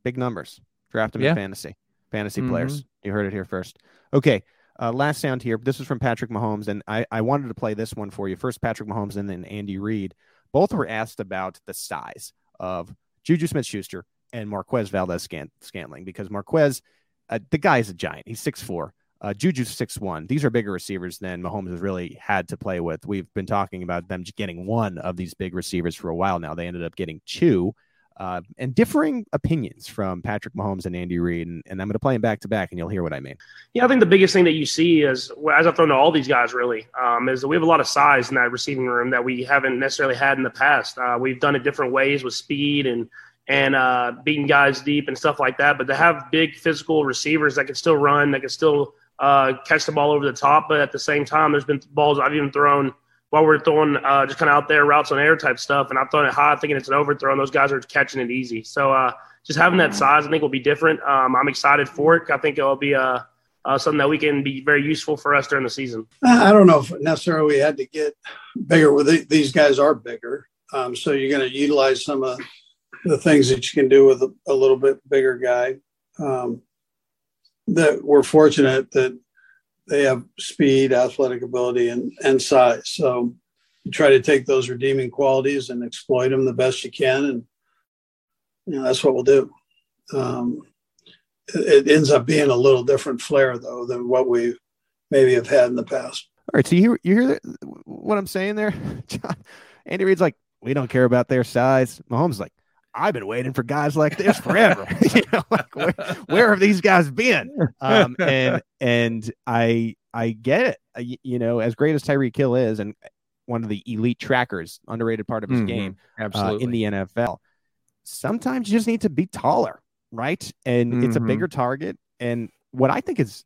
Big numbers. Draft him yeah. in fantasy. Fantasy mm-hmm. players. You heard it here first. Okay. Uh, last sound here. This is from Patrick Mahomes, and I, I wanted to play this one for you. First, Patrick Mahomes, and then Andy Reid. Both were asked about the size of Juju Smith Schuster and Marquez Valdes Scantling because Marquez, uh, the guy is a giant. He's 6'4. Uh, Juju's 6'1. These are bigger receivers than Mahomes has really had to play with. We've been talking about them getting one of these big receivers for a while now. They ended up getting two uh, and differing opinions from Patrick Mahomes and Andy Reid. And, and I'm going to play them back to back, and you'll hear what I mean. Yeah, I think the biggest thing that you see is, as I've thrown to all these guys, really, um, is that we have a lot of size in that receiving room that we haven't necessarily had in the past. Uh, we've done it different ways with speed and and uh, beating guys deep and stuff like that. But to have big physical receivers that can still run, that can still uh, catch the ball over the top, but at the same time, there's been balls I've even thrown – while we're throwing uh, just kind of out there routes on air type stuff, and I'm throwing it high, thinking it's an overthrow, and those guys are catching it easy. So uh, just having that size, I think, will be different. Um, I'm excited for it. I think it'll be uh, uh, something that we can be very useful for us during the season. I don't know if necessarily we had to get bigger. With these guys are bigger, um, so you're going to utilize some of the things that you can do with a, a little bit bigger guy. Um, that we're fortunate that they have speed, athletic ability, and, and size. So you try to take those redeeming qualities and exploit them the best you can. And you know, that's what we'll do. Um, it, it, ends up being a little different flair, though, than what we maybe have had in the past. All right. So you hear, you hear what I'm saying there? John, Andy Reid's like, we don't care about their size. Mahomes like, I've been waiting for guys like this forever. you know, like where, where, have these guys been? Um, and and I I get it. I, you know, as great as Tyreek Hill is, and one of the elite trackers, underrated part of his mm-hmm. game, absolutely uh, in the NFL. Sometimes you just need to be taller, right? And mm-hmm. it's a mm-hmm. bigger target. And what I think is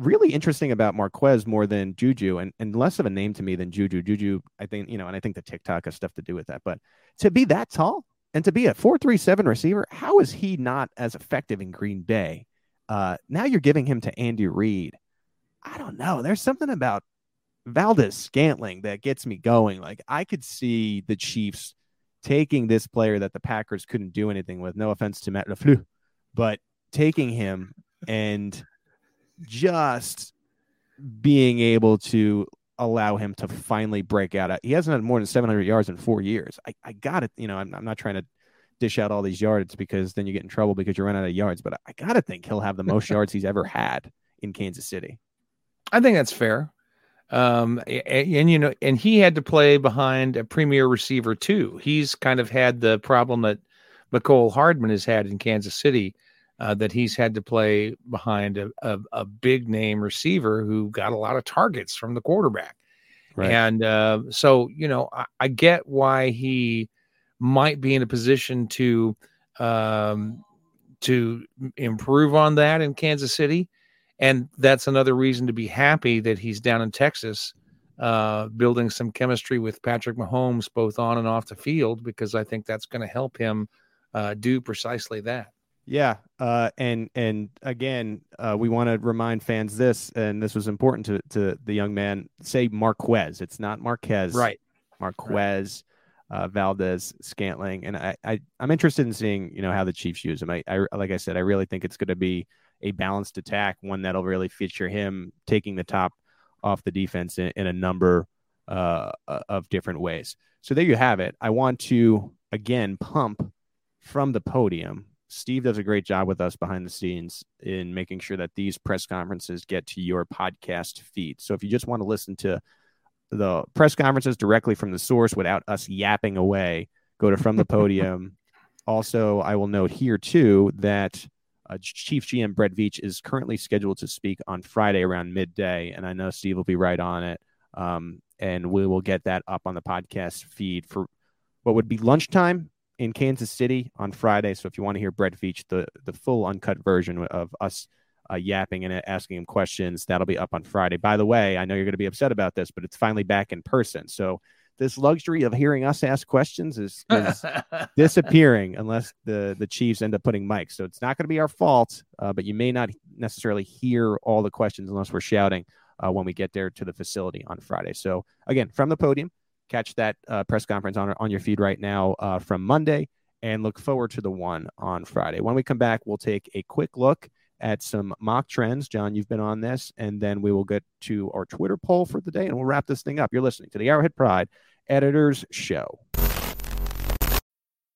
really interesting about Marquez more than Juju and, and less of a name to me than Juju. Juju, I think, you know, and I think the TikTok has stuff to do with that. But to be that tall and to be a 437 receiver, how is he not as effective in Green Bay? Uh, now you're giving him to Andy Reid. I don't know. There's something about Valdes-Scantling that gets me going. Like I could see the Chiefs taking this player that the Packers couldn't do anything with. No offense to Matt LaFleur, but taking him and just being able to allow him to finally break out. He hasn't had more than 700 yards in four years. I, I got it. You know, I'm, I'm not trying to dish out all these yards because then you get in trouble because you run out of yards. But I got to think he'll have the most yards he's ever had in Kansas City. I think that's fair. Um, and, and, you know, and he had to play behind a premier receiver too. He's kind of had the problem that Mecole Hardman has had in Kansas City uh, that he's had to play behind a, a, a, big name receiver who got a lot of targets from the quarterback. Right. And uh, so, you know, I, I, get why he might be in a position to um, to improve on that in Kansas City, and that's another reason to be happy that he's down in Texas, uh, building some chemistry with Patrick Mahomes, both on and off the field, because I think that's going to help him uh, do precisely that. Yeah, uh, and and again, uh, we want to remind fans this, and this was important to to the young man. Say Marquez. It's not Marquez. Right. Marquez, right. Uh, Valdes, Scantling, and I, I I'm interested in seeing you know how the Chiefs use him. I, I like I said, I really think it's going to be a balanced attack, one that'll really feature him taking the top off the defense in, in a number uh, of different ways. So there you have it. I want to again pump from the podium Steve does a great job with us behind the scenes in making sure that these press conferences get to your podcast feed. So if you just want to listen to the press conferences directly from the source without us yapping away, go to From the Podium. also, I will note here too that uh, Chief GM Brett Veach is currently scheduled to speak on Friday around midday, and I know Steve will be right on it. Um, and we will get that up on the podcast feed for what would be lunchtime in Kansas City on Friday. So if you want to hear Brett Veach, the the full uncut version of us uh, yapping and asking him questions, that'll be up on Friday. By the way, I know you're going to be upset about this, but it's finally back in person. So this luxury of hearing us ask questions is, is disappearing unless the the Chiefs end up putting mics. So it's not going to be our fault, uh, but you may not necessarily hear all the questions unless we're shouting uh, when we get there to the facility on Friday. So again, from the podium, catch that uh, press conference on, on your feed right now uh, from Monday and look forward to the one on Friday. When we come back, we'll take a quick look at some mock trends. John, you've been on this, and then we will get to our Twitter poll for the day and we'll wrap this thing up. You're listening to the Arrowhead Pride Editors Show.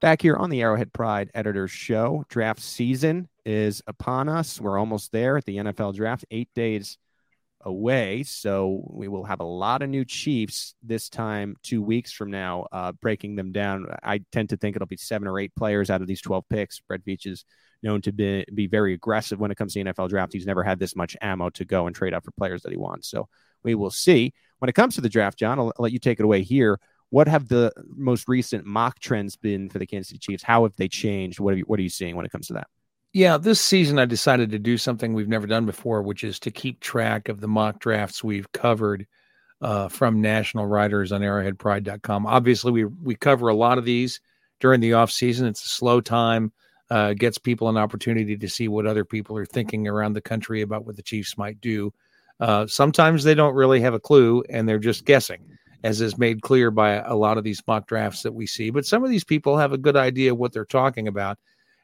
Back here on the Arrowhead Pride Editors Show, draft season is upon us. We're almost there at the NFL draft, eight days away. So we will have a lot of new Chiefs this time, two weeks from now, uh, breaking them down. I tend to think it'll be seven or eight players out of these 12 picks. Brett Veach is known to be, be very aggressive when it comes to the NFL draft. He's never had this much ammo to go and trade up for players that he wants. So we will see. When it comes to the draft, John, I'll let you take it away here what have the most recent mock trends been for the Kansas City Chiefs? How have they changed? What are you, what are you seeing when it comes to that? Yeah, this season I decided to do something we've never done before, which is to keep track of the mock drafts we've covered uh, from national writers on arrowheadpride.com. Obviously, we we cover a lot of these during the off season. It's a slow time, uh, gets people an opportunity to see what other people are thinking around the country about what the Chiefs might do. Uh, sometimes they don't really have a clue and they're just guessing as is made clear by a lot of these mock drafts that we see. But some of these people have a good idea of what they're talking about.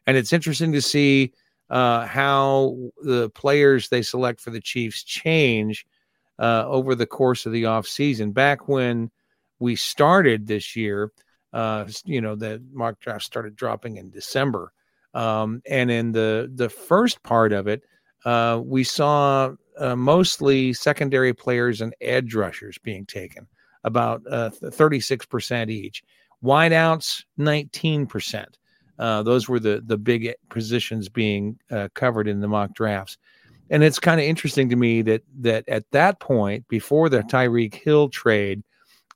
And it's interesting to see uh, how the players they select for the Chiefs change uh, over the course of the offseason. Back when we started this year, uh, you know, the mock draft started dropping in December. Um, and in the, the first part of it, uh, we saw uh, mostly secondary players and edge rushers being taken about uh, 36% each. Wideouts, 19%. Uh, those were the the big positions being uh, covered in the mock drafts, and it's kind of interesting to me that that at that point, before the Tyreek Hill trade,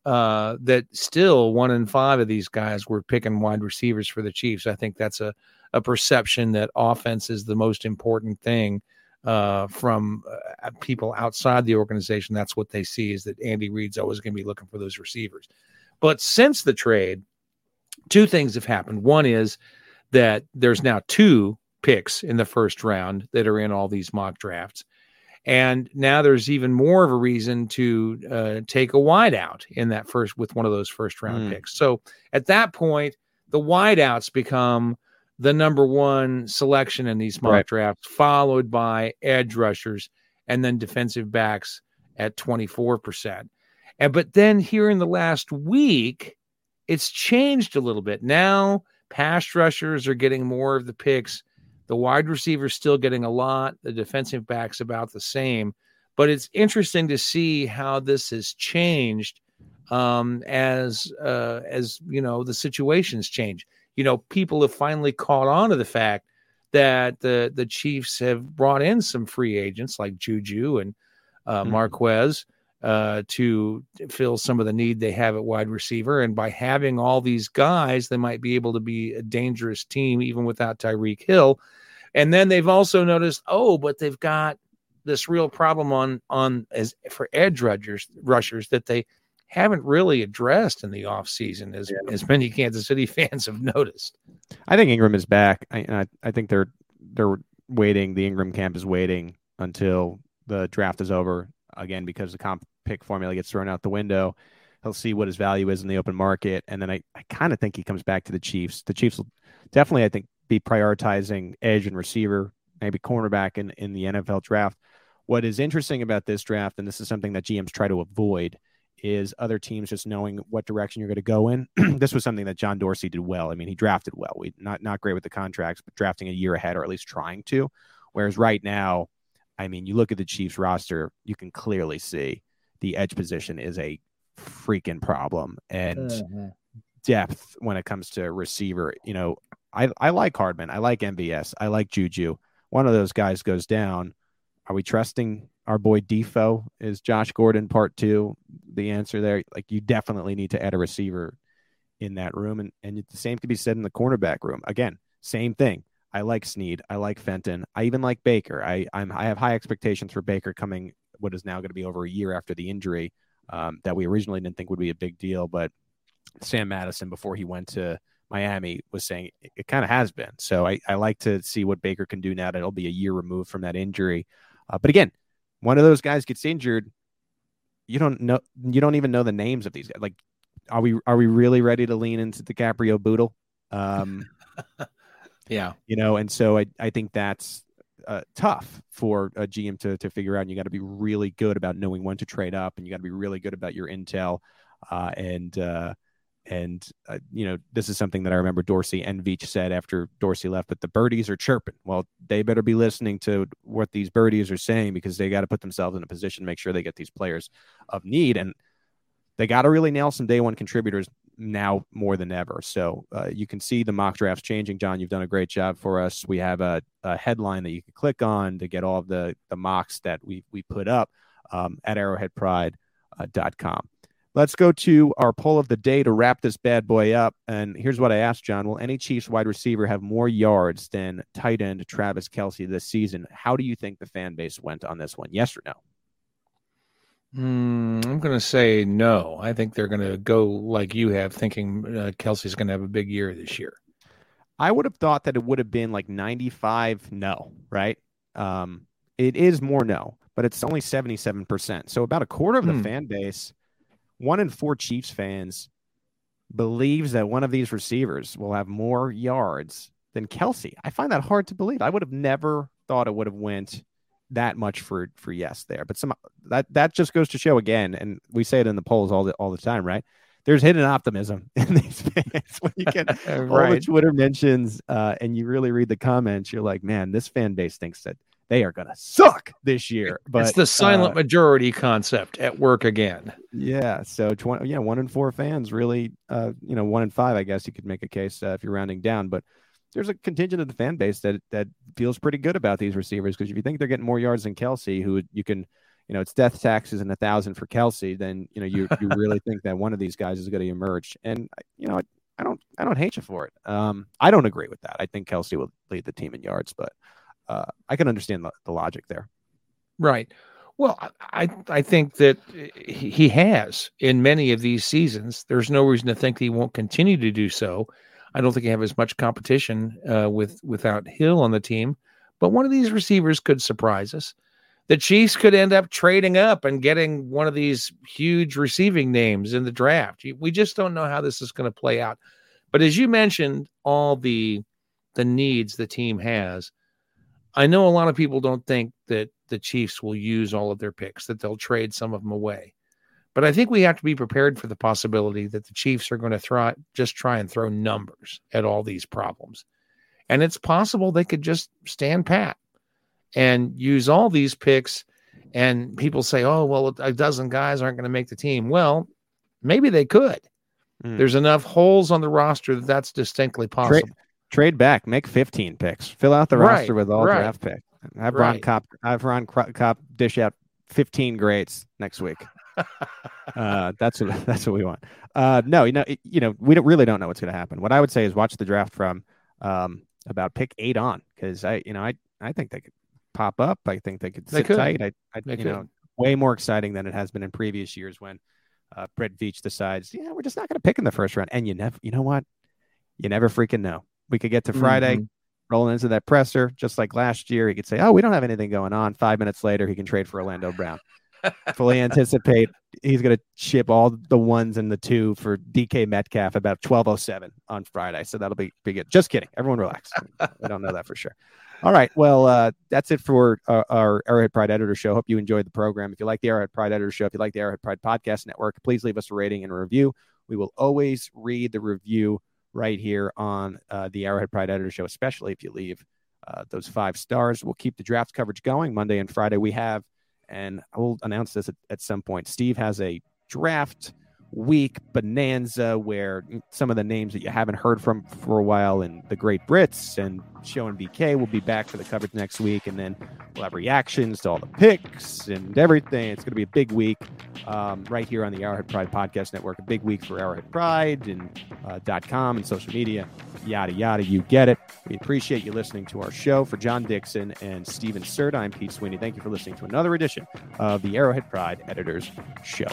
uh, that still one in five of these guys were picking wide receivers for the Chiefs. I think that's a a perception that offense is the most important thing uh, from uh, people outside the organization. That's what they see is that Andy Reid's always going to be looking for those receivers. But since the trade, two things have happened. One is that there's now two picks in the first round that are in all these mock drafts. And now there's even more of a reason to uh, take a wideout in that first with one of those first round mm. picks. So at that point, the wideouts become the number one selection in these mock right. drafts, followed by edge rushers and then defensive backs at 24%. And but then here in the last week, it's changed a little bit. Now pass rushers are getting more of the picks. The wide receivers still getting a lot. The defensive backs about the same. But it's interesting to see how this has changed um, as uh, as you know the situations change you know, people have finally caught on to the fact that the the Chiefs have brought in some free agents like Juju and uh, mm-hmm. Marquez uh, to fill some of the need they have at wide receiver. And by having all these guys, they might be able to be a dangerous team even without Tyreek Hill. And then they've also noticed, oh, but they've got this real problem on on as for edge rushers rushers that they haven't really addressed in the offseason as, yeah. as many Kansas City fans have noticed. I think Ingram is back. I, I, I think they're they're waiting. The Ingram camp is waiting until the draft is over again because the comp pick formula gets thrown out the window. He'll see what his value is in the open market, and then I, I kind of think he comes back to the Chiefs. The Chiefs will definitely, I think, be prioritizing edge and receiver, maybe cornerback in in the NFL draft. What is interesting about this draft, and this is something that GMs try to avoid, is other teams just knowing what direction you're going to go in. this was something that John Dorsey did well. I mean, he drafted well. We not not great with the contracts, but drafting a year ahead or at least trying to. Whereas right now, I mean, you look at the Chiefs roster, you can clearly see the edge position is a freaking problem and mm-hmm. depth when it comes to receiver. You know, I I like Hardman, I like MVS, I like Juju. One of those guys goes down. Are we trusting our boy Defoe is Josh Gordon part two. The answer there, like you definitely need to add a receiver in that room, and and the same can be said in the cornerback room. Again, same thing. I like Sneed. I like Fenton. I even like Baker. I I'm I have high expectations for Baker coming. What is now going to be over a year after the injury um, that we originally didn't think would be a big deal, but Sam Madison before he went to Miami was saying it, it kind of has been. So I, I like to see what Baker can do now that it'll be a year removed from that injury. Uh, but again, one of those guys gets injured, you don't know you don't even know the names of these guys. Like, are we are we really ready to lean into DiCaprio Bootle? Um, yeah, you know, and so I I think that's uh, tough for a GM to to figure out. And you got to be really good about knowing when to trade up, and you got to be really good about your intel. Uh, and uh, and, uh, you know, this is something that I remember Dorsey and Veach said after Dorsey left, but the birdies are chirping. Well, they better be listening to what these birdies are saying because they got to put themselves in a position to make sure they get these players of need. And they got to really nail some day one contributors now more than ever. So uh, you can see the mock drafts changing. John, you've done a great job for us. We have a, a headline that you can click on to get all of the, the mocks that we, we put up um, at arrowheadpride.com. Let's go to our poll of the day to wrap this bad boy up. And here's what I asked John Will any Chiefs wide receiver have more yards than tight end Travis Kelce this season? How do you think the fan base went on this one? Yes or no? Mm, I'm going to say no. I think they're going to go like you have, thinking uh, Kelce's going to have a big year this year. I would have thought that it would have been like 95 no, right? Um, it is more no, but it's only 77%. So about a quarter of the mm. fan base one in four Chiefs fans believes that one of these receivers will have more yards than Kelce. I find that hard to believe. I would have never thought it would have went that much for for yes there. But some that that just goes to show again, and we say it in the polls all the all the time, right? There's hidden optimism in these fans when you get right. all the Twitter mentions uh, and you really read the comments. You're like, man, this fan base thinks that they are gonna suck this year. But it's the silent uh, majority concept at work again. Yeah. So twenty, yeah, one in four fans really, uh, you know, one in five, I guess you could make a case uh, if you're rounding down, but there's a contingent of the fan base that that feels pretty good about these receivers because if you think they're getting more yards than Kelce, who you can, you know, it's death taxes and a thousand for Kelce, then you know you you really think that one of these guys is going to emerge. And you know, I, I, don't I don't hate you for it. Um, I don't agree with that. I think Kelce will lead the team in yards, but uh, I can understand the, the logic there. Right. Well, I I think that he has in many of these seasons. There's no reason to think he won't continue to do so. I don't think he have as much competition uh, with without Hill on the team. But one of these receivers could surprise us. The Chiefs could end up trading up and getting one of these huge receiving names in the draft. We just don't know how this is going to play out. But as you mentioned, all the the needs the team has, I know a lot of people don't think that the Chiefs will use all of their picks, that they'll trade some of them away. But I think we have to be prepared for the possibility that the Chiefs are going to throw just try and throw numbers at all these problems. And it's possible they could just stand pat and use all these picks. And people say, oh, well, a dozen guys aren't going to make the team. Well, maybe they could. Mm. There's enough holes on the roster that that's distinctly possible. Trade, trade back, make 15 picks, fill out the right, roster with all right. draft picks. Have right. Kopp, have Ron Kopp dish out 15 grades next week uh, that's what that's what we want. Uh, no, you know, it, you know, we don't, really don't know what's going to happen. What I would say is watch the draft from um, about pick eight on, because I, you know, I I think they could pop up. I think they could sit they could. tight. I, I you could. know, way more exciting than it has been in previous years when uh, Brett Veach decides, yeah, we're just not going to pick in the first round. And you never, you know what? You never freaking know. We could get to Friday. Mm-hmm rolling into that presser, just like last year. He could say, "Oh, we don't have anything going on." Five minutes later, he can trade for Orlando Brown fully anticipate he's going to ship all the ones and the two for DK Metcalf about 1207 on Friday. So that'll be, be good. Just kidding. Everyone relax. I don't know that for sure. All right. Well, uh, that's it for our, our Arrowhead Pride Editor Show. Hope you enjoyed the program. If you like the Arrowhead Pride Editor Show, if you like the Arrowhead Pride Podcast Network, please leave us a rating and a review. We will always read the review right here on uh, the Arrowhead Pride Editor Show, especially if you leave uh, those five stars. We'll keep the draft coverage going Monday and Friday. We have and I will announce this at, at some point. Steve has a draft week bonanza where some of the names that you haven't heard from for a while and the great Brits and Show and BK will be back for the coverage next week. And then we'll have reactions to all the picks and everything. It's going to be a big week um, right here on the Arrowhead Pride Podcast Network. A big week for Arrowhead Pride and uh, .com and social media, yada, yada. You get it. We appreciate you listening to our show. For John Dixon and Stephen Sird, I'm Pete Sweeney. Thank you for listening to another edition of the Arrowhead Pride Editors Show.